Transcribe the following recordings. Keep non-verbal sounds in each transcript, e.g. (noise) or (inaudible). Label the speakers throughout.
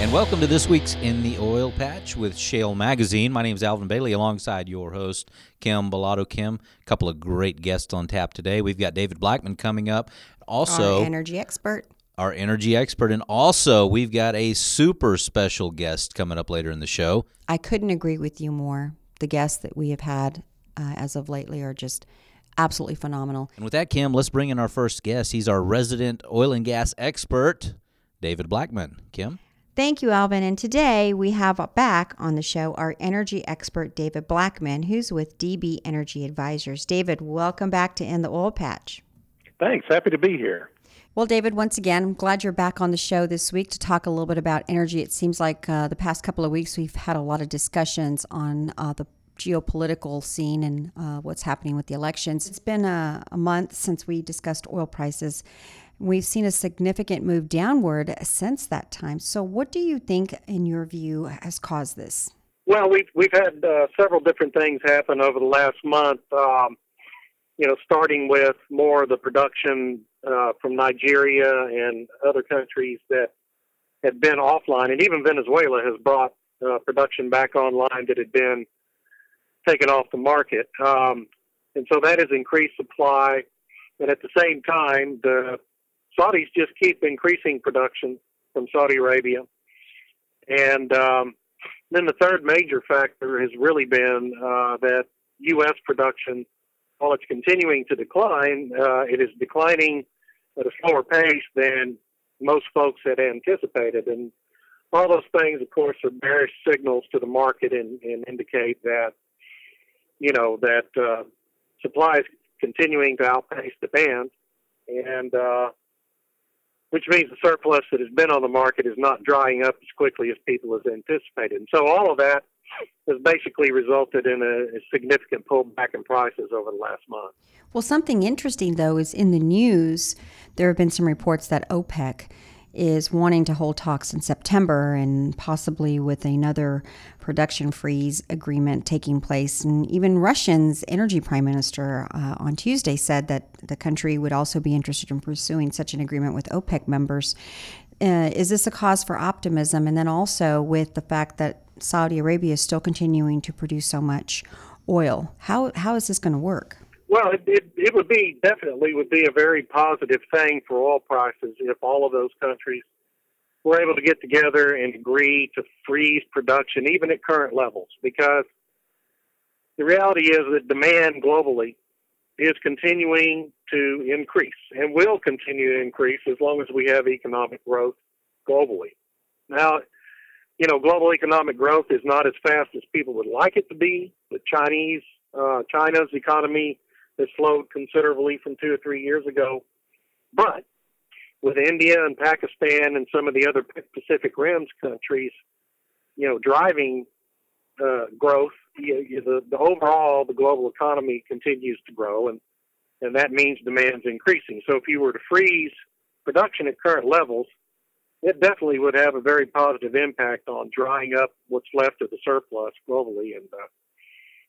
Speaker 1: And welcome to this week's In the Oil Patch with Shale Magazine. My name is Alvin Bailey alongside your host, Kim Bellotto. Kim, a couple of great guests on tap today. We've got David Blackman coming up. Also,
Speaker 2: our energy expert.
Speaker 1: Our energy expert. And also, we've got a super special guest coming up later in the show.
Speaker 2: I couldn't agree with you more. The guests that we have had uh, as of lately are just absolutely phenomenal.
Speaker 1: And with that, Kim, let's bring in our first guest. He's our resident oil and gas expert, David Blackman. Kim?
Speaker 2: Thank you, Alvin. And today we have back on the show our energy expert, David Blackman, who's with DB Energy Advisors. David, welcome back to In the Oil Patch.
Speaker 3: Thanks. Happy to be here.
Speaker 2: Well, David, once again, I'm glad you're back on the show this week to talk a little bit about energy. It seems like uh, the past couple of weeks we've had a lot of discussions on uh, the geopolitical scene and uh, what's happening with the elections. It's been a, a month since we discussed oil prices. We've seen a significant move downward since that time. So, what do you think, in your view, has caused this?
Speaker 3: Well, we've we've had uh, several different things happen over the last month. Um, you know, starting with more of the production uh, from Nigeria and other countries that had been offline, and even Venezuela has brought uh, production back online that had been taken off the market, um, and so that has increased supply. And at the same time, the Saudis just keep increasing production from Saudi Arabia. And um, then the third major factor has really been uh, that U.S. production, while it's continuing to decline, uh, it is declining at a slower pace than most folks had anticipated. And all those things, of course, are bearish signals to the market and, and indicate that, you know, that uh, supply is continuing to outpace demand. And uh, which means the surplus that has been on the market is not drying up as quickly as people have anticipated. And so all of that has basically resulted in a, a significant pullback in prices over the last month.
Speaker 2: Well, something interesting though is in the news, there have been some reports that OPEC is wanting to hold talks in September and possibly with another production freeze agreement taking place. And even Russian's energy prime minister uh, on Tuesday said that the country would also be interested in pursuing such an agreement with OPEC members. Uh, is this a cause for optimism? And then also with the fact that Saudi Arabia is still continuing to produce so much oil, how, how is this going to work?
Speaker 3: Well, it, it, it would be definitely would be a very positive thing for oil prices if all of those countries were able to get together and agree to freeze production even at current levels because the reality is that demand globally is continuing to increase and will continue to increase as long as we have economic growth globally. Now, you know, global economic growth is not as fast as people would like it to be. The Chinese, uh, China's economy has slowed considerably from two or three years ago. But with India and Pakistan and some of the other Pacific Rim countries, you know, driving uh, growth, you, you, the, the overall the global economy continues to grow, and and that means demand's increasing. So if you were to freeze production at current levels, it definitely would have a very positive impact on drying up what's left of the surplus globally, and uh,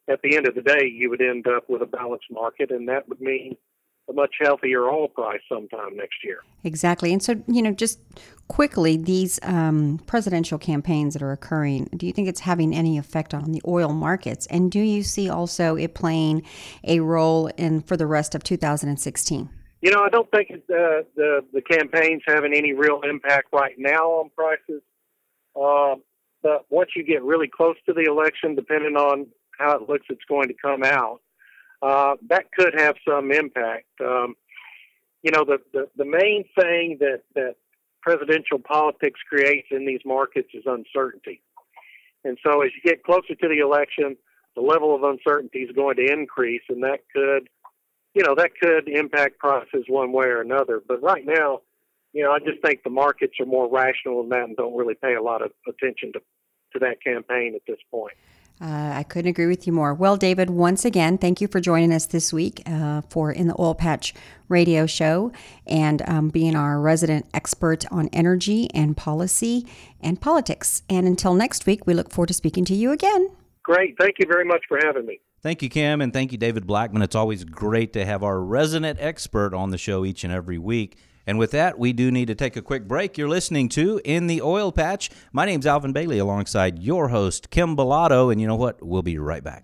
Speaker 3: at the end of the day, you would end up with a balanced market, and that would mean a much healthier oil price sometime next year.
Speaker 2: Exactly. And so, you know, just quickly, these um, presidential campaigns that are occurring, do you think it's having any effect on the oil markets? And do you see also it playing a role in for the rest of 2016?
Speaker 3: You know, I don't think it, uh, the the campaign's having any real impact right now on prices. Uh, but once you get really close to the election, depending on how it looks it's going to come out, uh, that could have some impact. Um, you know, the, the, the main thing that, that presidential politics creates in these markets is uncertainty. And so as you get closer to the election, the level of uncertainty is going to increase, and that could, you know, that could impact prices one way or another. But right now, you know, I just think the markets are more rational than that and don't really pay a lot of attention to, to that campaign at this point.
Speaker 2: Uh, I couldn't agree with you more. Well, David, once again, thank you for joining us this week uh, for In the Oil Patch radio show and um, being our resident expert on energy and policy and politics. And until next week, we look forward to speaking to you again.
Speaker 3: Great. Thank you very much for having me.
Speaker 1: Thank you, Kim, and thank you, David Blackman. It's always great to have our resident expert on the show each and every week. And with that, we do need to take a quick break. You're listening to In the Oil Patch. My name's Alvin Bailey alongside your host, Kim Bellotto. And you know what? We'll be right back.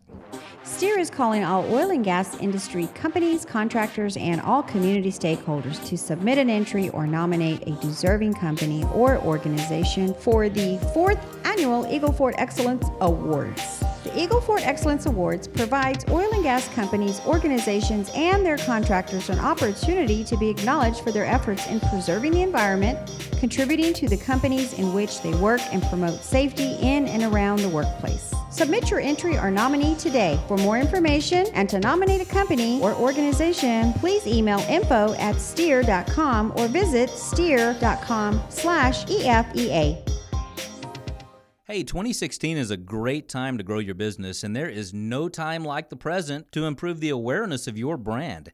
Speaker 2: STEER is calling all oil and gas industry companies, contractors, and all community stakeholders to submit an entry or nominate a deserving company or organization for the fourth annual Eagle Ford Excellence Awards. The Eagle Ford Excellence Awards provides oil and gas companies, organizations, and their contractors an opportunity to be acknowledged for their efforts in preserving the environment, contributing to the companies in which they work, and promote safety in and around the workplace. Submit your entry or nominee today. For more information and to nominate a company or organization, please email info at steer.com or visit steer.com slash EFEA.
Speaker 1: Hey, 2016 is a great time to grow your business, and there is no time like the present to improve the awareness of your brand.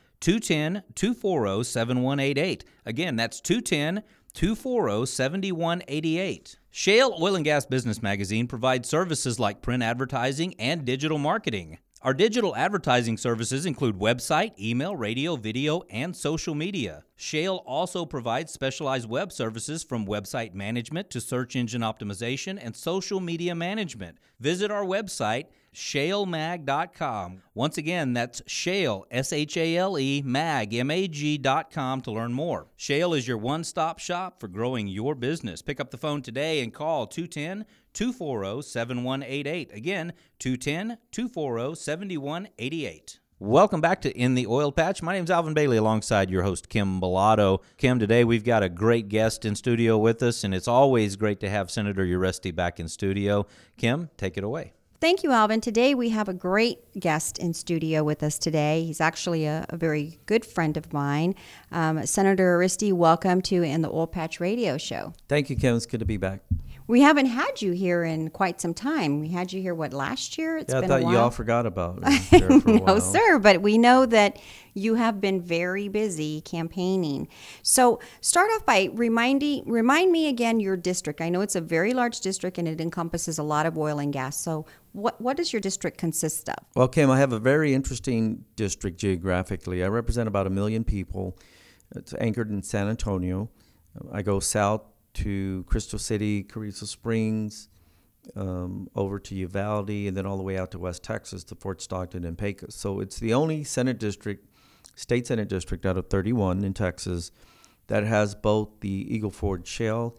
Speaker 1: 210 240 7188. Again, that's 210 240 7188. Shale Oil and Gas Business Magazine provides services like print advertising and digital marketing. Our digital advertising services include website, email, radio, video, and social media. Shale also provides specialized web services from website management to search engine optimization and social media management. Visit our website, shalemag.com. Once again, that's shale, S H A L E, mag, M A G.com to learn more. Shale is your one stop shop for growing your business. Pick up the phone today and call 210 240 7188. Again, 210 240 7188. Welcome back to In the Oil Patch. My name is Alvin Bailey alongside your host, Kim Bellotto. Kim, today we've got a great guest in studio with us, and it's always great to have Senator Uresti back in studio. Kim, take it away.
Speaker 2: Thank you, Alvin. Today we have a great guest in studio with us today. He's actually a, a very good friend of mine. Um, Senator Uresti, welcome to In the Oil Patch Radio Show.
Speaker 4: Thank you, Kim. It's good to be back.
Speaker 2: We haven't had you here in quite some time. We had you here, what, last year?
Speaker 4: It's yeah, I thought you all forgot about (laughs) me.
Speaker 2: no, sir, but we know that you have been very busy campaigning. So start off by reminding remind me again your district. I know it's a very large district and it encompasses a lot of oil and gas. So what what does your district consist of?
Speaker 4: Well, Kim, I have a very interesting district geographically. I represent about a million people. It's anchored in San Antonio. I go south to Crystal City, Carrizo Springs, um, over to Uvalde, and then all the way out to West Texas to Fort Stockton and Pecos. So it's the only Senate district, state Senate district out of 31 in Texas that has both the Eagle Ford Shale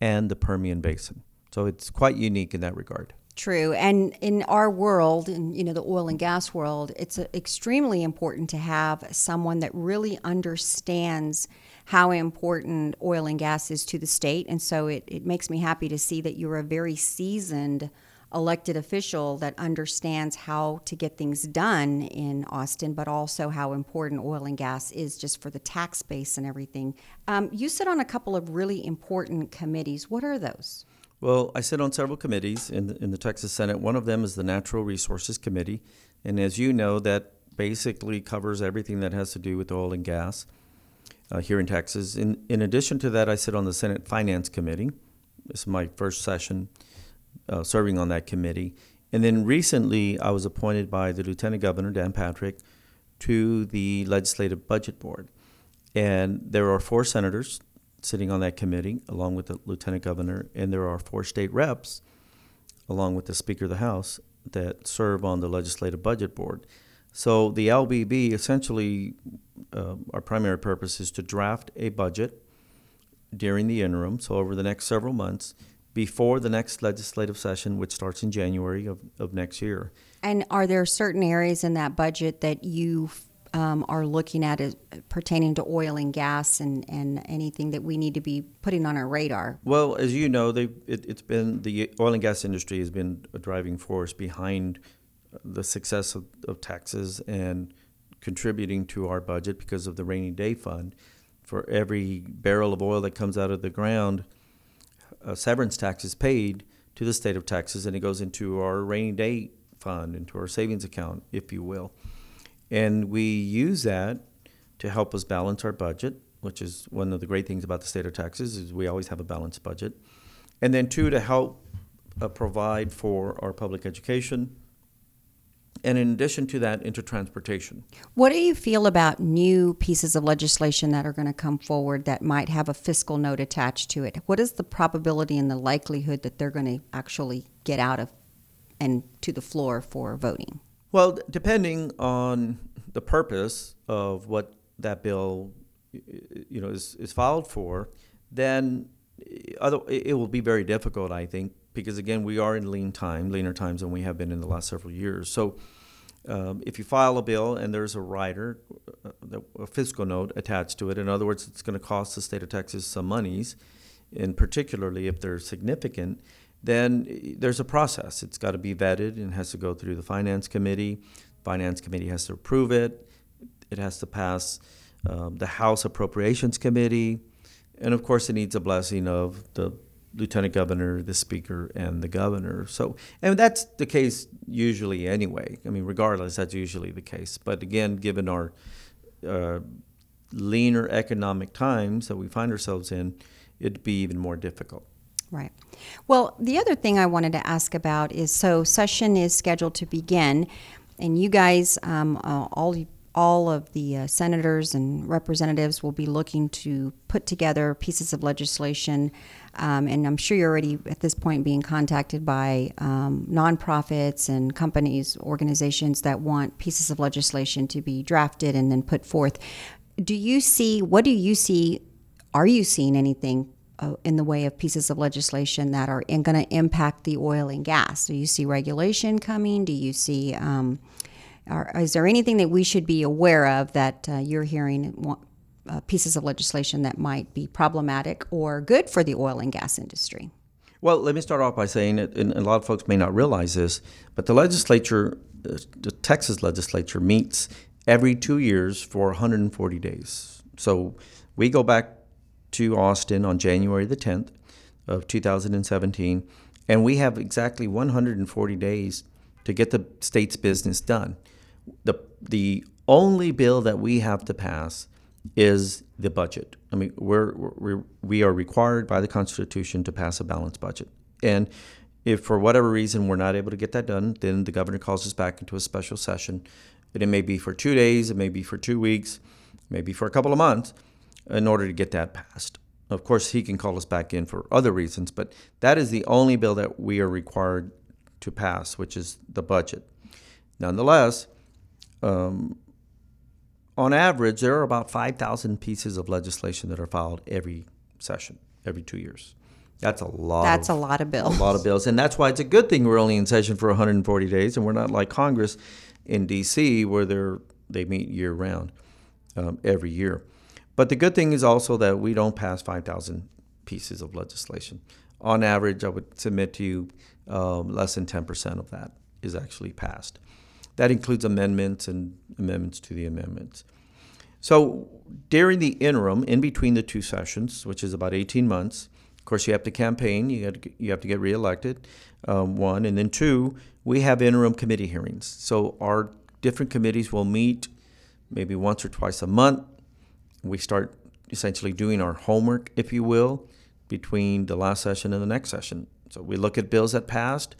Speaker 4: and the Permian Basin. So it's quite unique in that regard.
Speaker 2: True. And in our world, in you know the oil and gas world, it's extremely important to have someone that really understands how important oil and gas is to the state. And so it, it makes me happy to see that you're a very seasoned elected official that understands how to get things done in Austin, but also how important oil and gas is just for the tax base and everything. Um, you sit on a couple of really important committees. What are those?
Speaker 4: Well, I sit on several committees in the, in the Texas Senate. One of them is the Natural Resources Committee. And as you know, that basically covers everything that has to do with oil and gas uh, here in Texas. In, in addition to that, I sit on the Senate Finance Committee. This is my first session uh, serving on that committee. And then recently, I was appointed by the Lieutenant Governor, Dan Patrick, to the Legislative Budget Board. And there are four senators sitting on that committee, along with the Lieutenant Governor, and there are four state reps, along with the Speaker of the House, that serve on the Legislative Budget Board. So the LBB essentially, uh, our primary purpose is to draft a budget during the interim, so over the next several months, before the next legislative session, which starts in January of, of next year.
Speaker 2: And are there certain areas in that budget that you um, are looking at as pertaining to oil and gas and, and anything that we need to be putting on our radar?
Speaker 4: Well, as you know, they it, it's been the oil and gas industry has been a driving force behind the success of, of Texas and contributing to our budget because of the rainy day fund. For every barrel of oil that comes out of the ground, a severance tax is paid to the state of Texas, and it goes into our rainy day fund, into our savings account, if you will. And we use that to help us balance our budget, which is one of the great things about the state of Texas is we always have a balanced budget. And then two, to help uh, provide for our public education, and in addition to that, into transportation.
Speaker 2: What do you feel about new pieces of legislation that are going to come forward that might have a fiscal note attached to it? What is the probability and the likelihood that they're going to actually get out of and to the floor for voting?
Speaker 4: Well, depending on the purpose of what that bill, you know, is, is filed for, then eh, other, it will be very difficult, I think, because again, we are in lean time, leaner times than we have been in the last several years. So, um, if you file a bill and there's a rider, uh, a fiscal note attached to it, in other words, it's going to cost the state of Texas some monies, and particularly if they're significant, then there's a process. It's got to be vetted and has to go through the finance committee. Finance committee has to approve it. It has to pass um, the House Appropriations Committee, and of course, it needs a blessing of the lieutenant governor, the speaker, and the governor. So, and that's the case usually anyway. I mean, regardless, that's usually the case. But again, given our uh, leaner economic times that we find ourselves in, it'd be even more difficult.
Speaker 2: Right. Well, the other thing I wanted to ask about is so session is scheduled to begin, and you guys, um, uh, all all of the uh, senators and representatives will be looking to put together pieces of legislation. Um, and I'm sure you're already at this point being contacted by um, nonprofits and companies, organizations that want pieces of legislation to be drafted and then put forth. Do you see, what do you see? Are you seeing anything uh, in the way of pieces of legislation that are going to impact the oil and gas? Do you see regulation coming? Do you see um, are, is there anything that we should be aware of that uh, you're hearing uh, pieces of legislation that might be problematic or good for the oil and gas industry?
Speaker 4: Well, let me start off by saying that, and a lot of folks may not realize this, but the legislature, uh, the Texas legislature, meets every two years for 140 days. So we go back to Austin on January the 10th of 2017, and we have exactly 140 days to get the state's business done the the only bill that we have to pass is the budget. I mean, we're, we're we are required by the Constitution to pass a balanced budget, and if for whatever reason we're not able to get that done, then the governor calls us back into a special session, and it may be for two days, it may be for two weeks, maybe for a couple of months, in order to get that passed. Of course, he can call us back in for other reasons, but that is the only bill that we are required to pass, which is the budget. Nonetheless, um, on average, there are about 5,000 pieces of legislation that are filed every session, every two years. That's a lot.
Speaker 2: That's
Speaker 4: of,
Speaker 2: a lot of bills.
Speaker 4: A lot of bills, and that's why it's a good thing we're only in session for 140 days, and we're not like Congress in D.C. where they're they meet year round, um, every year. But the good thing is also that we don't pass 5,000 pieces of legislation. On average, I would submit to you um, less than 10% of that is actually passed. That includes amendments and amendments to the amendments. So during the interim, in between the two sessions, which is about 18 months, of course, you have to campaign, you, to, you have to get reelected, um, one. And then two, we have interim committee hearings. So our different committees will meet maybe once or twice a month. We start essentially doing our homework, if you will, between the last session and the next session. So we look at bills that passed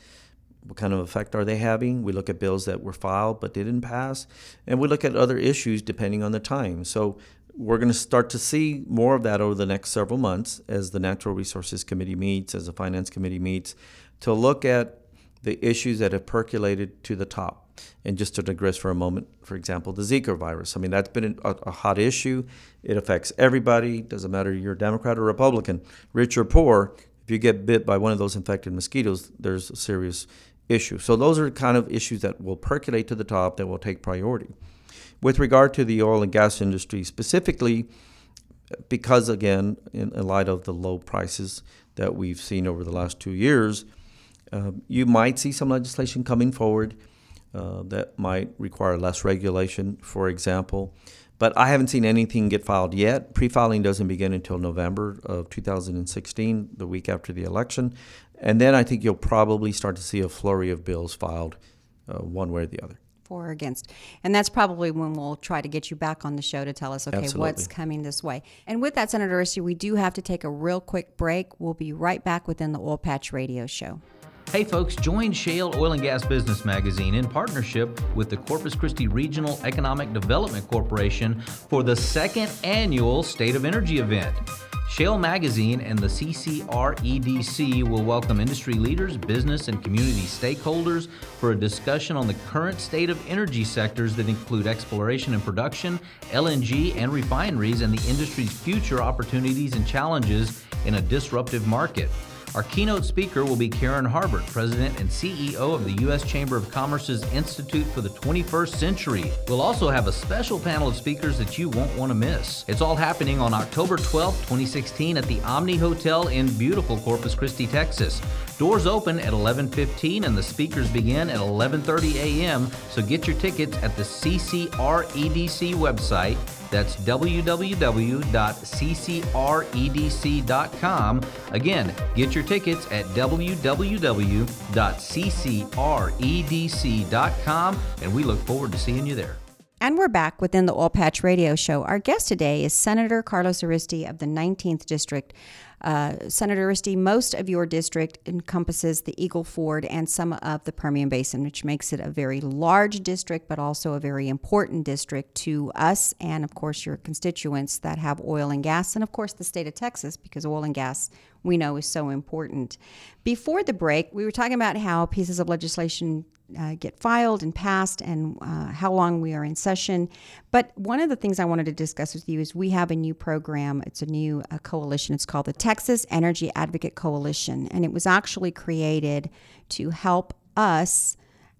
Speaker 4: what kind of effect are they having? We look at bills that were filed but didn't pass, and we look at other issues depending on the time. So we're going to start to see more of that over the next several months as the Natural Resources Committee meets, as the Finance Committee meets, to look at the issues that have percolated to the top. And just to digress for a moment, for example, the Zika virus. I mean, that's been a, a hot issue. It affects everybody. Doesn't matter you're Democrat or Republican, rich or poor. If you get bit by one of those infected mosquitoes, there's a serious issue. So those are kind of issues that will percolate to the top that will take priority. With regard to the oil and gas industry specifically, because again, in, in light of the low prices that we've seen over the last two years, uh, you might see some legislation coming forward uh, that might require less regulation, for example. But I haven't seen anything get filed yet. Pre filing doesn't begin until November of 2016, the week after the election. And then I think you'll probably start to see a flurry of bills filed uh, one way or the other.
Speaker 2: For or against. And that's probably when we'll try to get you back on the show to tell us, okay,
Speaker 4: Absolutely.
Speaker 2: what's coming this way. And with that, Senator Uresti, we do have to take a real quick break. We'll be right back within the Oil Patch Radio Show.
Speaker 1: Hey folks, join Shale Oil and Gas Business Magazine in partnership with the Corpus Christi Regional Economic Development Corporation for the second annual State of Energy event. Shale Magazine and the CCREDC will welcome industry leaders, business, and community stakeholders for a discussion on the current state of energy sectors that include exploration and production, LNG, and refineries, and the industry's future opportunities and challenges in a disruptive market. Our keynote speaker will be Karen Harbert, President and CEO of the U.S. Chamber of Commerce's Institute for the 21st Century. We'll also have a special panel of speakers that you won't want to miss. It's all happening on October 12, 2016 at the Omni Hotel in beautiful Corpus Christi, Texas. Doors open at 11:15 and the speakers begin at 11:30 a.m. So get your tickets at the CCREDC website. That's www.ccredc.com. Again, get your tickets at www.ccredc.com and we look forward to seeing you there.
Speaker 2: And we're back within the Oil Patch Radio Show. Our guest today is Senator Carlos Uresti of the 19th District. Uh, Senator Uresti, most of your district encompasses the Eagle Ford and some of the Permian Basin, which makes it a very large district, but also a very important district to us and, of course, your constituents that have oil and gas, and, of course, the state of Texas, because oil and gas we know is so important. Before the break, we were talking about how pieces of legislation uh, get filed and passed and uh, how long we are in session. But one of the things I wanted to discuss with you is we have a new program. It's a new uh, coalition. It's called the Texas Energy Advocate Coalition. And it was actually created to help us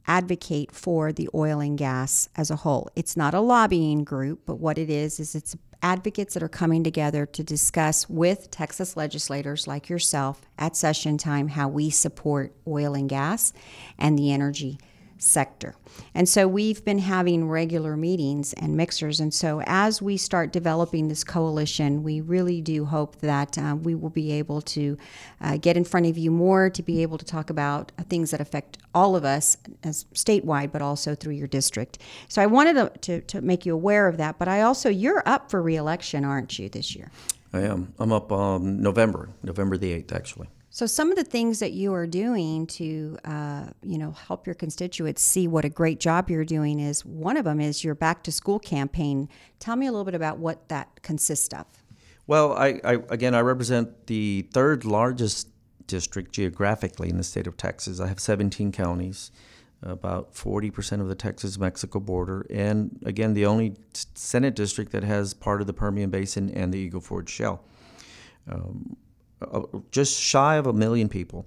Speaker 2: advocate for the oil and gas as a whole. It's not a lobbying group, but what it is is it's advocates that are coming together to discuss with Texas legislators like yourself at session time how we support oil and gas and the energy sector. And so we've been having regular meetings and mixers. And so as we start developing this coalition, we really do hope that uh, we will be able to uh, get in front of you more to be able to talk about uh, things that affect all of us as statewide, but also through your district. So I wanted to, to, to make you aware of that. But I also, you're up for reelection, aren't you, this year?
Speaker 4: I am. I'm up um, November, November the 8th, actually.
Speaker 2: So some of the things that you are doing to, uh, you know, help your constituents see what a great job you're doing is one of them is your back to school campaign. Tell me a little bit about what that consists of.
Speaker 4: Well, I, I again I represent the third largest district geographically in the state of Texas. I have 17 counties, about 40% of the Texas-Mexico border, and again the only Senate district that has part of the Permian Basin and the Eagle Ford Shale. Um, just shy of a million people.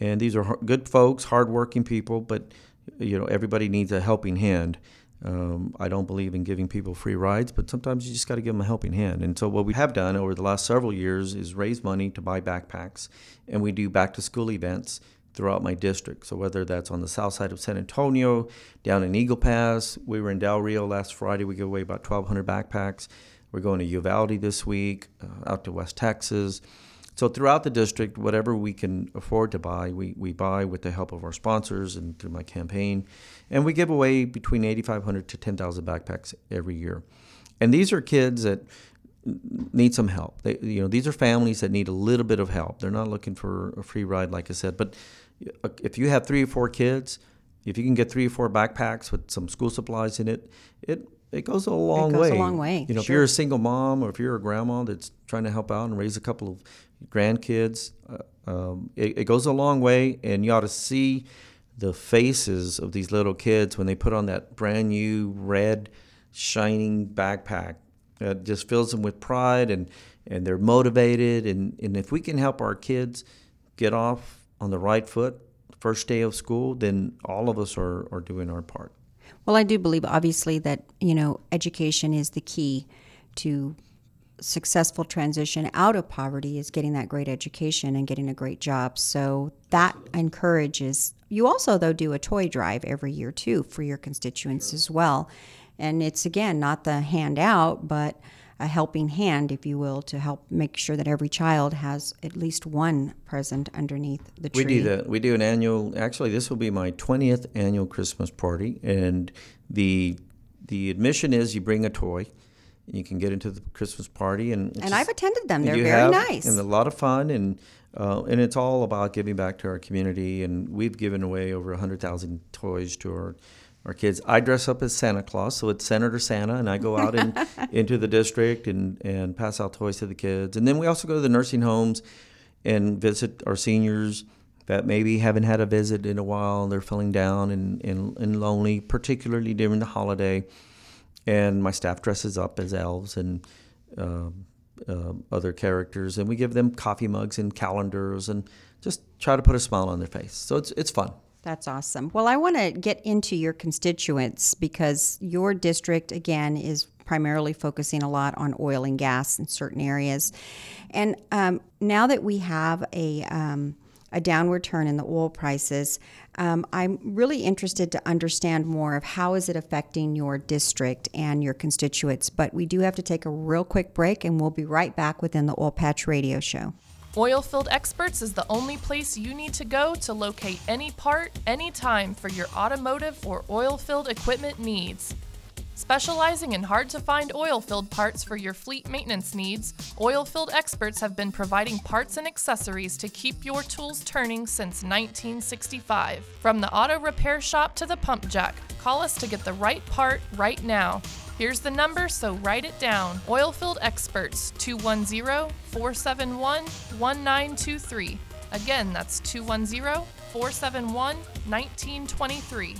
Speaker 4: And these are good folks, hardworking people, but you know everybody needs a helping hand. Um, I don't believe in giving people free rides, but sometimes you just got to give them a helping hand. And so what we have done over the last several years is raise money to buy backpacks, and we do back to school events throughout my district. So whether that's on the south side of San Antonio, down in Eagle Pass, we were in Del Rio last Friday. We gave away about 1,200 backpacks. We're going to Uvalde this week, uh, out to West Texas. So throughout the district, whatever we can afford to buy, we, we buy with the help of our sponsors and through my campaign. And we give away between 8,500 to 10,000 backpacks every year. And these are kids that need some help. They, you know, these are families that need a little bit of help. They're not looking for a free ride, like I said. But uh, if you have three or four kids, if you can get three or four backpacks with some school supplies in it, it it goes a long
Speaker 2: it goes
Speaker 4: way.
Speaker 2: a long way.
Speaker 4: You know,
Speaker 2: sure.
Speaker 4: if you're a single mom or if you're a grandma that's trying to help out and raise a couple of grandkids, uh, um, it, it, goes a long way. And you ought to see the faces of these little kids when they put on that brand new red, shining backpack. It just fills them with pride and, and they're motivated. And, and if we can help our kids get off on the right foot first day of school, then all of us are, are doing our part.
Speaker 2: Well, I do believe, obviously, that you know education is the key to successful transition out of poverty is getting that great education and getting a great job. So that encourages. You also, though, do a toy drive every year too for your constituents as well, and it's again not the handout, but a helping hand, if you will, to help make sure that every child has at least one present underneath the tree.
Speaker 4: We do that. We do an annual. Actually, this will be my twentieth annual Christmas party, and the the admission is you bring a toy. and You can get into the Christmas party, and it's
Speaker 2: and I've attended them. They're very
Speaker 4: have,
Speaker 2: nice.
Speaker 4: and a lot of fun, and uh, and it's all about giving back to our community. And we've given away over hundred thousand toys to our our kids. I dress up as Santa Claus, so it's Senator Santa, and I go out in, (laughs) into the district and and pass out toys to the kids. And then we also go to the nursing homes and visit our seniors that maybe haven't had a visit in a while. They're feeling down and, and, and lonely, particularly during the holiday. And my staff dresses up as elves and um uh, other characters, and we give them coffee mugs and calendars, and just try to put a smile on their face. So it's it's fun.
Speaker 2: That's awesome. Well, I want to get into your constituents because your district, again, is primarily focusing a lot on oil and gas in certain areas. And um, now that we have a, um, a downward turn in the oil prices, um, I'm really interested to understand more of how is it affecting your district and your constituents. But we do have to take a real quick break, and we'll be right back within the Oil Patch Radio Show.
Speaker 5: Oilfield Experts is the only place you need to go to locate any part, anytime for your automotive or oilfield equipment needs. Specializing in hard to find oilfield parts for your fleet maintenance needs, Oilfield Experts have been providing parts and accessories to keep your tools turning since 1965. From the auto repair shop to the pump jack, call us to get the right part right now. Here's the number, so write it down. Oilfield Experts 210 471 1923. Again, that's 210 471 1923.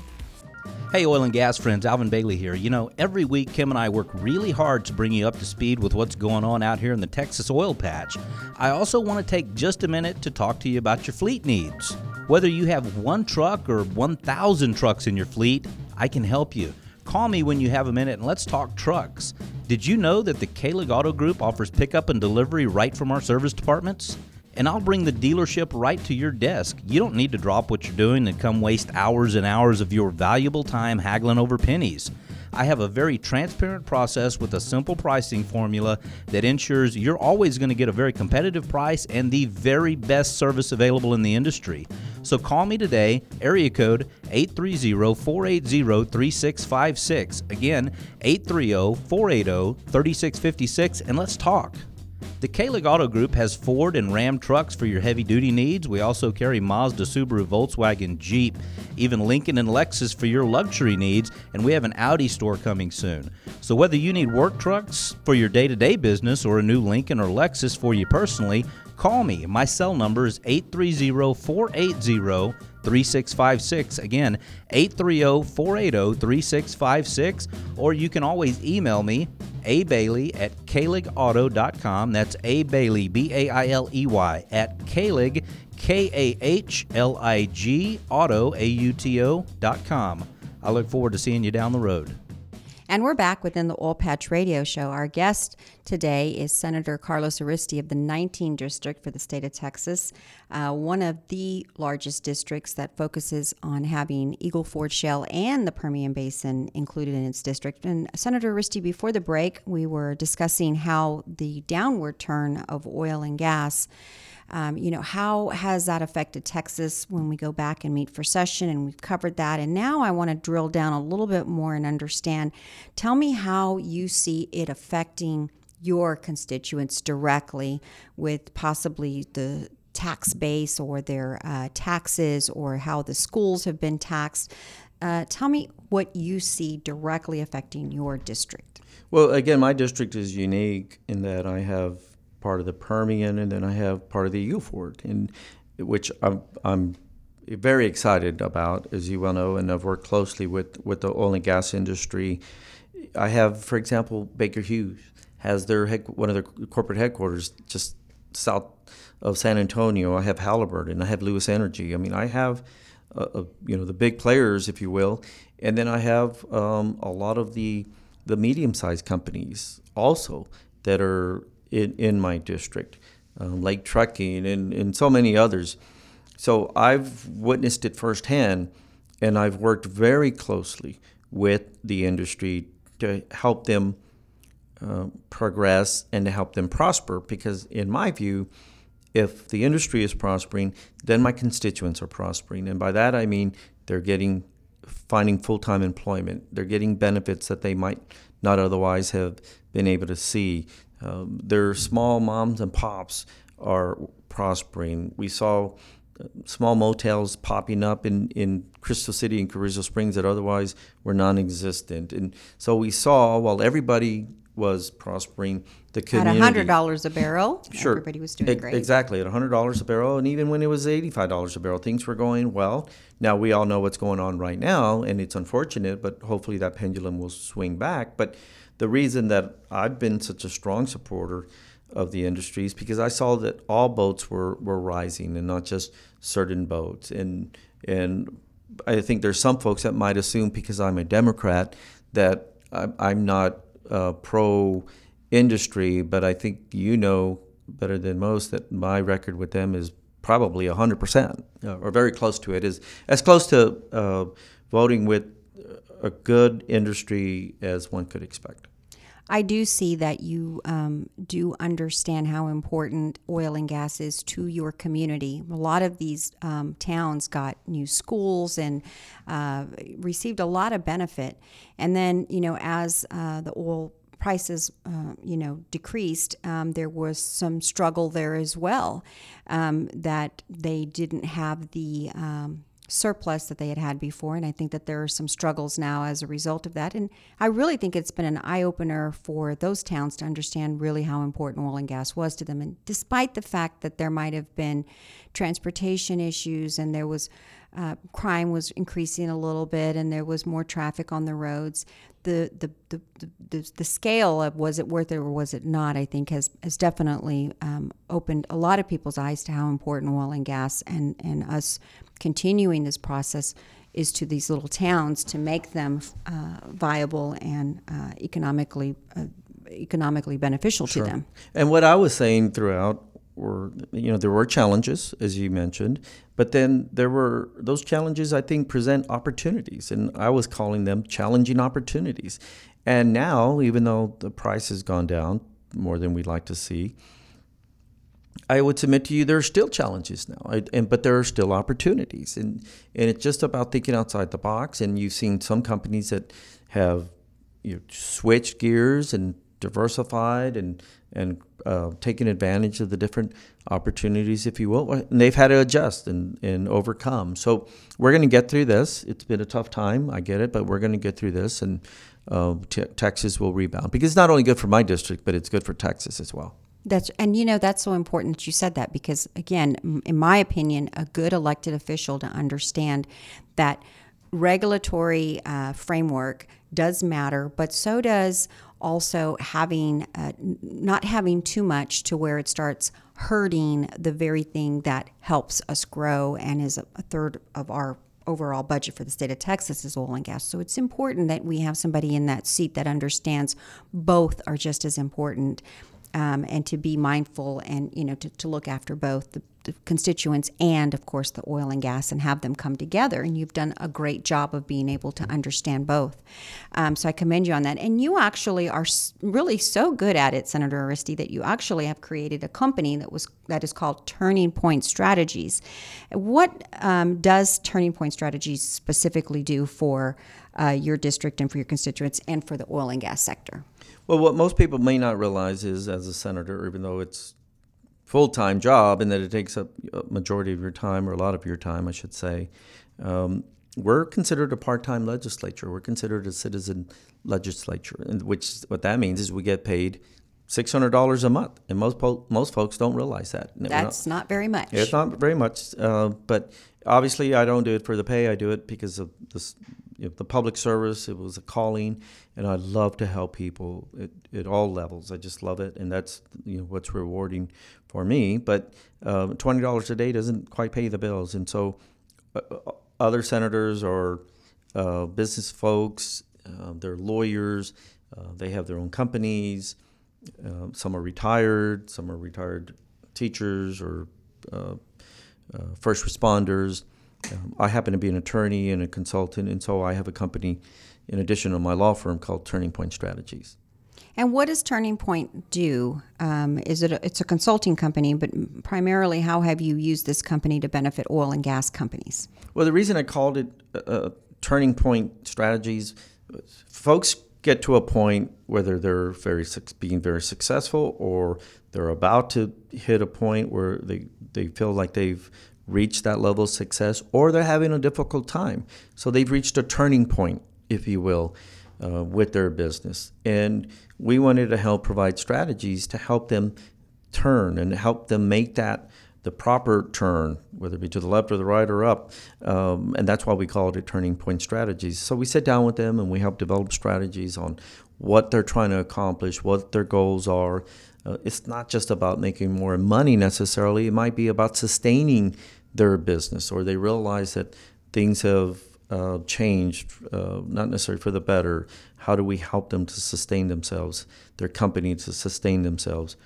Speaker 1: Hey, oil and gas friends, Alvin Bailey here. You know, every week Kim and I work really hard to bring you up to speed with what's going on out here in the Texas oil patch. I also want to take just a minute to talk to you about your fleet needs. Whether you have one truck or 1,000 trucks in your fleet, I can help you. Call me when you have a minute and let's talk trucks. Did you know that the Kahlig Auto Group offers pickup and delivery right from our service departments? and I'll bring the dealership right to your desk. You don't need to drop what you're doing and come waste hours and hours of your valuable time haggling over pennies. I have a very transparent process with a simple pricing formula that ensures you're always going to get a very competitive price and the very best service available in the industry. So call me today, area code 830-480-3656. Again, 830-480-3656 and let's talk. The Kahlig Auto Group has Ford and Ram trucks for your heavy duty needs. We also carry Mazda, Subaru, Volkswagen, Jeep, even Lincoln and Lexus for your luxury needs, and we have an Audi store coming soon. So whether you need work trucks for your day to day business or a new Lincoln or Lexus for you personally, call me. My cell number is 830 480 3656. Again, 830 480 3656. Or you can always email me, a Bailey at kahligauto.com. That's A Bailey, B A I L E Y, at Kahlig, K A H L I G, auto, A U T O, dot com. I look forward to seeing you down the road.
Speaker 2: And we're back within the Oil Patch Radio Show. Our guest today is Senator Carlos Uresti of the 19th District for the state of Texas, uh, one of the largest districts that focuses on having Eagle Ford Shale and the Permian Basin included in its district. And Senator Uresti, before the break, we were discussing how the downward turn of oil and gas. Um, you know, how has that affected Texas when we go back and meet for session? And we've covered that. And now I want to drill down a little bit more and understand. Tell me how you see it affecting your constituents directly with possibly the tax base or their uh, taxes or how the schools have been taxed. Uh, tell me what you see directly affecting your district.
Speaker 4: Well, again, my district is unique in that I have part of the Permian and then I have part of the Eagle Ford, and which I'm, I'm very excited about, as you well know, and I've worked closely with, with the oil and gas industry. I have, for example, Baker Hughes has their head, one of their corporate headquarters just south of San Antonio, I have Halliburton, I have Lewis Energy. I mean, I have, uh, uh, you know, the big players, if you will, and then I have um, a lot of the the medium-sized companies also that are in, in my district, um, Lake Trucking and, and so many others. So I've witnessed it firsthand, and I've worked very closely with the industry to help them uh, progress and to help them prosper. Because, in my view, if the industry is prospering, then my constituents are prospering. And by that I mean they're getting finding full time employment, they're getting benefits that they might not otherwise have been able to see. Um, their small moms and pops are prospering. We saw uh, small motels popping up in, in Crystal City and Carrizo Springs that otherwise were non existent. And so we saw, while everybody was prospering, the community.
Speaker 2: At hundred dollars a barrel,
Speaker 4: Sure.
Speaker 2: everybody was doing
Speaker 4: Ex-
Speaker 2: great.
Speaker 4: Exactly, at $100 a barrel. And even when it was $85 a barrel, things were going well. Now, we all know what's going on right now, and it's unfortunate, but hopefully that pendulum will swing back. But the reason that I've been such a strong supporter of the industry is because I saw that all boats were, were rising and not just certain boats. And, and I think there's some folks that might assume because I'm a Democrat that I'm, not uh, pro industry, but I think you know better than most that my record with them is probably 100% uh, or very close to it, is as close to uh, voting with a good industry as one could expect.
Speaker 2: I do see that you um, do understand how important oil and gas is to your community. A lot of these um, towns got new schools and uh, received a lot of benefit. And then, you know, as uh, the oil prices, uh, you know, decreased, um, there was some struggle there as well. Um, that they didn't have the um, surplus that they had had before. And I think that there are some struggles now as a result of that. And I really think it's been an eye opener for those towns to understand really how important oil and gas was to them. And despite the fact that there might have been transportation issues and there was uh, crime was increasing a little bit and there was more traffic on the roads, the, the, the, the, the scale of was it worth it or was it not, I think has, has definitely um, opened a lot of people's eyes to how important oil and gas and, and us continuing this process is to these little towns to make them uh, viable and uh, economically uh, economically beneficial to them.
Speaker 4: And what I was saying throughout were, you know, there were challenges, as you mentioned, but then there were those challenges, I think, present opportunities. And I was calling them challenging opportunities. And now, even though the price has gone down more than we'd like to see, I would submit to you there are still challenges now, and but there are still opportunities, and and it's just about thinking outside the box. And you've seen some companies that have you know, switched gears and diversified and and uh, taken advantage of the different opportunities, if you will. And they've had to adjust and, and overcome. So we're going to get through this. It's been a tough time, I get it, but we're going to get through this, and uh, Texas will rebound because it's not only good for my district, but it's good for Texas as well.
Speaker 2: That's and you know that's so important that you said that because again, in my opinion, a good elected official to understand that regulatory uh, framework does matter, but so does also having uh, not having too much to where it starts hurting the very thing that helps us grow and is a, third of our overall budget for the state of Texas is oil and gas. So it's important that we have somebody in that seat that understands both are just as important um, and to be mindful and you know to, to look after both the constituents and of course the oil and gas and have them come together. And you've done a great job of being able to understand both. Um, so i commend you on that. And you actually are really so good at it senator Uresti that you actually have created a company that was that is called turning point strategies. What um, does turning point strategies specifically do for uh, your district and for your constituents and for the oil and gas sector?
Speaker 4: Well, what most people may not realize is, as a senator, even though it's full time job and that it takes up a majority of your time or a lot of your time, I should say, um, we're considered a part time legislature. We're considered a citizen legislature, and which what that means is we get paid six hundred dollars a month, and most po- most folks don't realize that. We're not-
Speaker 2: that's not very much
Speaker 4: it's not very much, uh, but obviously I don't do it for the pay. I do it because of this you know, the public service. It was a calling, and I love to help people at, at all levels. I just love it, and that's you know what's rewarding for me. But um, twenty dollars a day doesn't quite pay the bills, and so uh, uh other senators or uh, business folks, uh, they're lawyers, uh, they have their own companies. Uh, some are retired, some are retired teachers or first responders. Um, I happen to be an attorney and a consultant, and so I have a company in addition to my law firm called Turning Point Strategies.
Speaker 2: And what does Turning Point do? Um, is it a, it's a consulting company, but primarily, how have you used this company to benefit oil and gas companies?
Speaker 4: Well, the reason I called it uh, uh Turning Point Strategies, folks get to a point whether they're very being very successful or they're about to hit a point where they, they feel like they've reached that level of success or they're having a difficult time. So they've reached a turning point, if you will, uh, with their business. And we wanted to help provide strategies to help them turn and help them make that the proper turn, whether it be to the left or the right or up. Um, and that's why we call it a turning point strategies. So we sit down with them and we help develop strategies on what they're trying to accomplish, what their goals are. Uh, it's not just about making more money necessarily, it might be about sustaining their business or they realize that things have uh, changed, uh, not necessarily for the better. How do we help them to sustain themselves, their company to sustain themselves?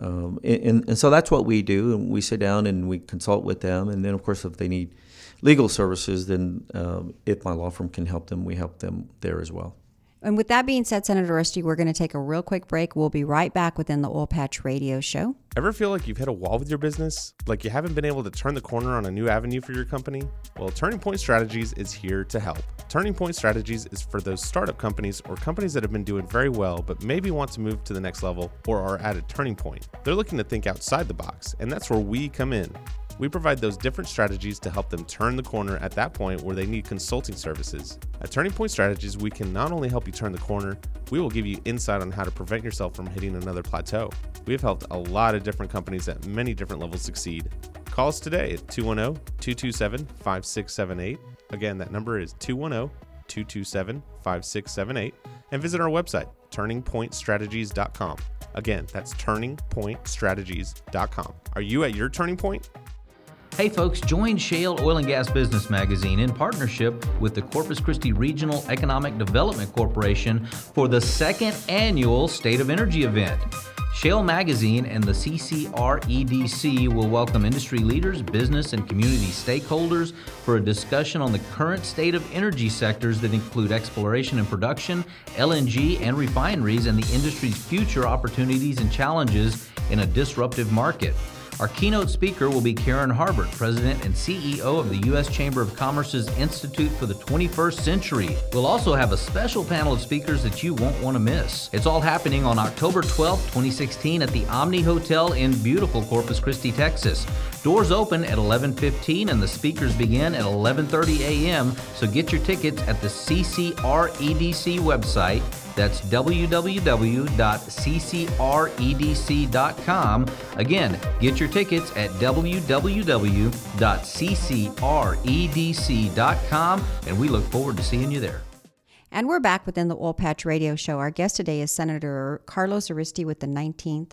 Speaker 4: Um, and, and, so that's what we do. And we sit down and we consult with them. And then, of course, if they need legal services, then uh, if my law firm can help them, we help them there as well.
Speaker 2: And with that being said, Senator Uresti, we're going to take a real quick break. We'll be right back within the Oil Patch Radio Show.
Speaker 6: Ever feel like you've hit a wall with your business? Like you haven't been able to turn the corner on a new avenue for your company? Well, Turning Point Strategies is here to help. Turning Point Strategies is for those startup companies or companies that have been doing very well but maybe want to move to the next level or are at a turning point. They're looking to think outside the box, and that's where we come in. We provide those different strategies to help them turn the corner at that point where they need consulting services. At Turning Point Strategies, we can not only help you turn the corner, we will give you insight on how to prevent yourself from hitting another plateau. We have helped a lot of different companies at many different levels succeed. Call us today at 210 227 5678. Again, that number is 210 227 5678. And visit our website, turningpointstrategies.com. Again, that's turningpointstrategies.com. Are you at your turning point?
Speaker 1: Hey folks, join Shale Oil and Gas Business Magazine in partnership with the Corpus Christi Regional Economic Development Corporation for the second annual State of Energy event. Shale Magazine and the CCREDC will welcome industry leaders, business, and community stakeholders for a discussion on the current state of energy sectors that include exploration and production, LNG, and refineries, and the industry's future opportunities and challenges in a disruptive market. Our keynote speaker will be Karen Harbert, President and CEO of the U.S. Chamber of Commerce's Institute for the 21st Century. We'll also have a special panel of speakers that you won't want to miss. It's all happening on October 12, 2016 at the Omni Hotel in beautiful Corpus Christi, Texas. Doors open at 11:15 and the speakers begin at 11:30 a.m. So get your tickets at the CCREDC website that's www.ccredc.com. Again, get your tickets at www.ccredc.com, and we look forward to seeing you there.
Speaker 2: And we're back within the Oil Patch Radio Show. Our guest today is Senator Carlos Uresti with the 19th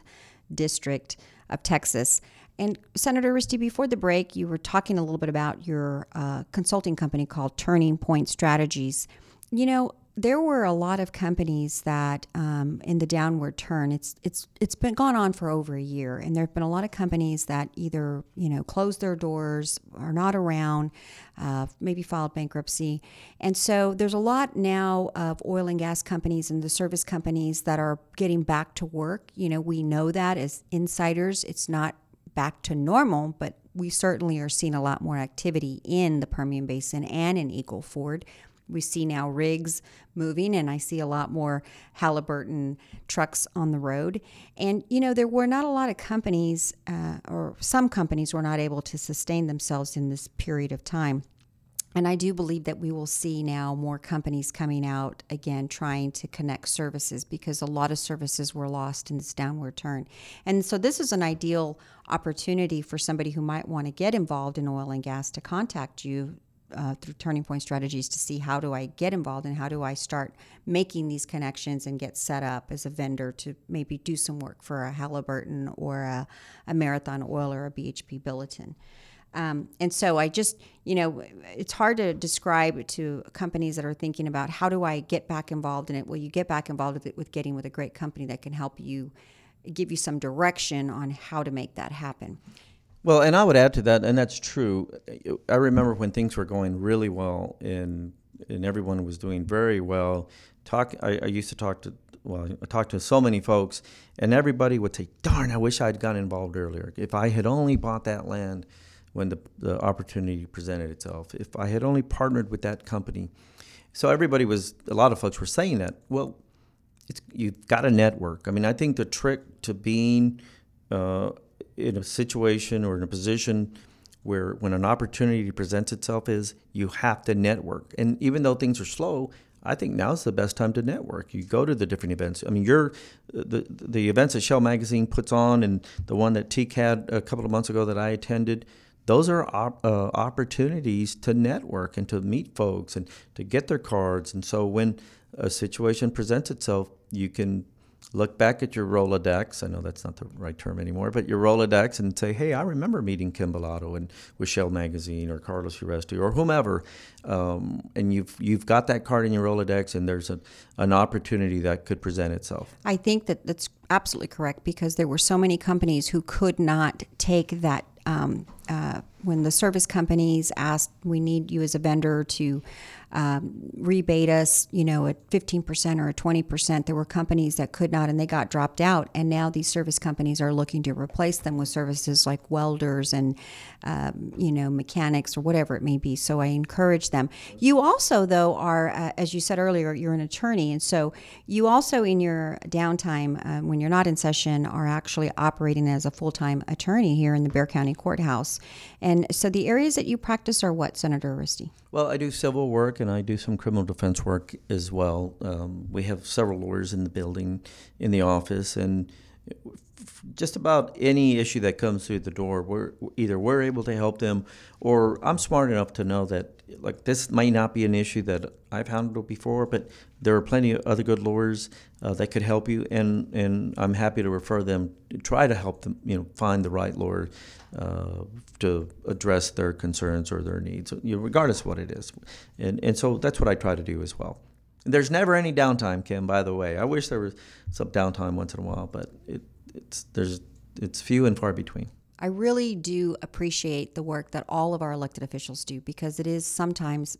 Speaker 2: District of Texas. And Senator Uresti, before the break, you were talking a little bit about your uh, consulting company called Turning Point Strategies. You know, there were a lot of companies that um, in the downward turn it's it's it's been gone on for over a year and there have been a lot of companies that either you know closed their doors are not around uh, maybe filed bankruptcy and so there's a lot now of oil and gas companies and the service companies that are getting back to work you know we know that as insiders it's not back to normal but we certainly are seeing a lot more activity in the Permian Basin and in Eagle Ford we see now rigs moving, and I see a lot more Halliburton trucks on the road. And, you know, there were not a lot of companies, uh, or some companies were not able to sustain themselves in this period of time. And I do believe that we will see now more companies coming out again trying to connect services because a lot of services were lost in this downward turn. And so this is an ideal opportunity for somebody who might want to get involved in oil and gas to contact you uh, through Turning Point Strategies to see how do I get involved and how do I start making these connections and get set up as a vendor to maybe do some work for a Halliburton or a, a Marathon Oil or a BHP Billiton. Um, and so I just, you know, it's hard to describe to companies that are thinking about how do I get back involved in it. Well, you get back involved with it with getting with a great company that can help you give you some direction on how to make that happen.
Speaker 4: Well, and I would add to that, and that's true. I remember when things were going really well and and everyone was doing very well. Talk. I, I used to talk to well, I talked to so many folks, and everybody would say, "Darn, I wish I'd gotten involved earlier. If I had only bought that land." When the, the opportunity presented itself. If I had only partnered with that company. So everybody was, a lot of folks were saying that. Well, you've got a network. I mean, I think the trick to being uh, in a situation or in a position where when an opportunity presents itself is you have to network. And even though things are slow, I think now's the best time to network. You go to the different events. I mean, you're the the events that Shale Magazine puts on, and the one that TCAD a couple of months ago that I attended those are op- uh, opportunities to network and to meet folks and to get their cards. And so when a situation presents itself, you can look back at your Rolodex. I know that's not the right term anymore, but your Rolodex and say, hey, I remember meeting Kim Bellotto and with Shale Magazine or Carlos Uresti or whomever. Um, and you've, you've got that card in your Rolodex and there's a, an opportunity that could present itself.
Speaker 2: I think that that's absolutely correct because there were so many companies who could not take that um, uh, when the service companies asked, we need you as a vendor to um, rebate us, you know, at 15% or at 20%. There were companies that could not and they got dropped out. And now these service companies are looking to replace them with services like welders and, um, you know, mechanics or whatever it may be. So I encourage them. You also, though, are, uh, as you said earlier, you're an attorney. And so you also, in your downtime, uh, when you're not in session, are actually operating as a full time attorney here in the Bexar County Courthouse. So the areas that you practice are what, Senator Uresti?
Speaker 4: Well, I do civil work and I do some criminal defense work as well. Um, we have several lawyers in the building, in the office, and just about any issue that comes through the door, we're either we're able to help them, or I'm smart enough to know that like this may not be an issue that I've handled before, but there are plenty of other good lawyers uh, that could help you, and and I'm happy to refer them, try to help them, you know, find the right lawyer uh, to address their concerns or their needs, you know, regardless of what it is. And, and so that's what I try to do as well. There's never any downtime, Kim, by the way. I wish there was some downtime once in a while, but it, it's, there's, it's few and far between.
Speaker 2: I really do appreciate the work that all of our elected officials do because it is sometimes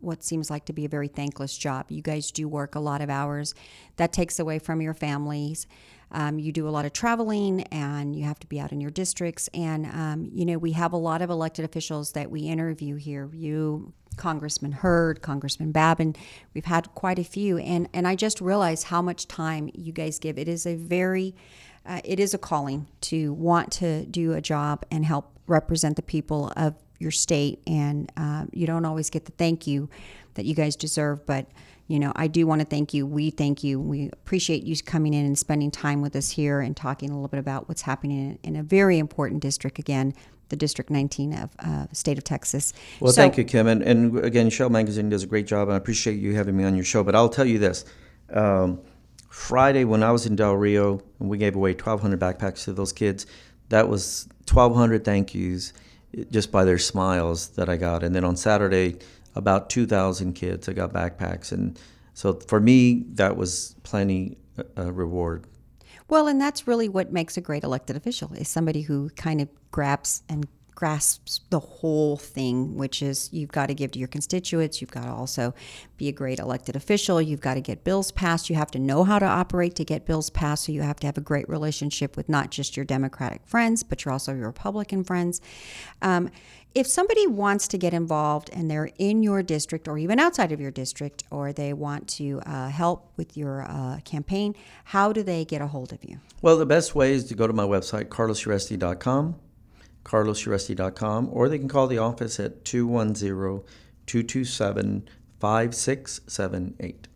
Speaker 2: what seems like to be a very thankless job. You guys do work a lot of hours. That takes away from your families. Um, you do a lot of traveling and you have to be out in your districts. And, um, you know, we have a lot of elected officials that we interview here. You, Congressman Hurd, Congressman Babin, we've had quite a few. And, and I just realize how much time you guys give. It is a very, uh, it is a calling to want to do a job and help represent the people of your state. And uh, you don't always get the thank you that you guys deserve, but you know, I do want to thank you. We thank you. We appreciate you coming in and spending time with us here and talking a little bit about what's happening in, in a very important district again, the District 19 of uh, state of Texas.
Speaker 4: Well, so, thank you, Kim. And, and again, Shale Magazine does a great job, and I appreciate you having me on your show. But I'll tell you this. Um, Friday, when I was in Del Rio, and we gave away 1,200 backpacks to those kids, that was 1,200 thank yous just by their smiles that I got. And then on Saturday, about 2,000 kids. I got backpacks. And so for me, that was plenty a uh, reward.
Speaker 2: Well, and that's really what makes a great elected official is somebody who kind of grabs and grasps the whole thing, which is you've got to give to your constituents, you've got to also be a great elected official, you've got to get bills passed, you have to know how to operate to get bills passed, so you have to have a great relationship with not just your Democratic friends, but you're also your Republican friends. Um, if somebody wants to get involved and they're in your district or even outside of your district or they want to uh, help with your uh, campaign, how do they get a hold of you?
Speaker 4: Well, the best way is to go to my website, carlosuresti.com, carlosuresti.com, or they can call the office at 210 227 5678.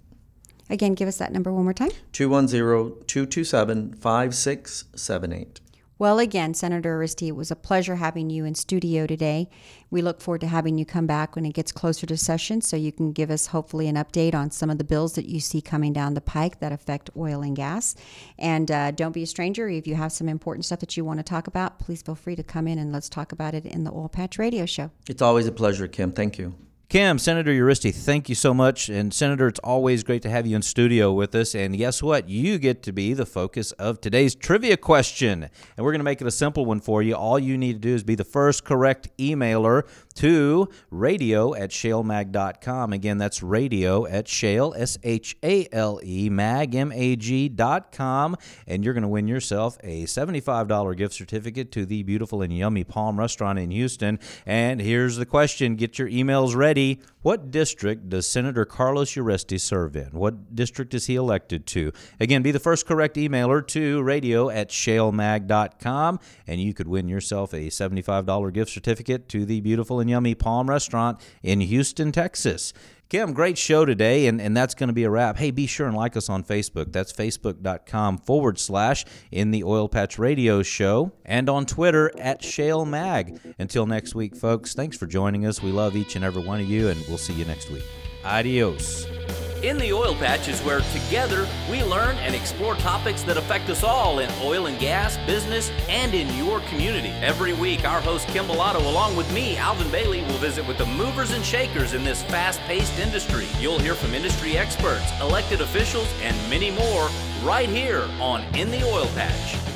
Speaker 2: Again, give us that number one more time
Speaker 4: 210 227 5678.
Speaker 2: Well, again, Senator Uresti, it was a pleasure having you in studio today. We look forward to having you come back when it gets closer to session so you can give us hopefully an update on some of the bills that you see coming down the pike that affect oil and gas. And uh, don't be a stranger. If you have some important stuff that you want to talk about, please feel free to come in and let's talk about it in the Oil Patch Radio Show.
Speaker 4: It's always a pleasure, Kim. Thank you.
Speaker 1: Kim, Senator Uresti, thank you so much. And Senator, it's always great to have you in studio with us. And guess what? You get to be the focus of today's trivia question. And we're going to make it a simple one for you. All you need to do is be the first correct emailer to radio at shalemag.com. Again, that's radio at shale, S H A L E, mag, M A G.com. And you're going to win yourself a $75 gift certificate to the beautiful and yummy Palm Restaurant in Houston. And here's the question get your emails ready already. What district does Senator Carlos Uresti serve in? What district is he elected to? Again, be the first correct emailer to radio at shalemag.com, and you could win yourself a $75 gift certificate to the beautiful and yummy Palm Restaurant in Houston, Texas. Kim, great show today, and, and that's going to be a wrap. Hey, be sure and like us on Facebook. That's facebook.com forward slash in the Oil Patch Radio Show, and on Twitter at Shale Mag. Until next week, folks, thanks for joining us. We love each and every one of you, and we'll see you next week. Adios.
Speaker 7: In the Oil Patch is where together we learn and explore topics that affect us all in oil and gas, business, and in your community. Every week, our host Kim Bellotto, along with me, Alvin Bailey, will visit with the movers and shakers in this fast paced industry. You'll hear from industry experts, elected officials, and many more right here on In the Oil Patch.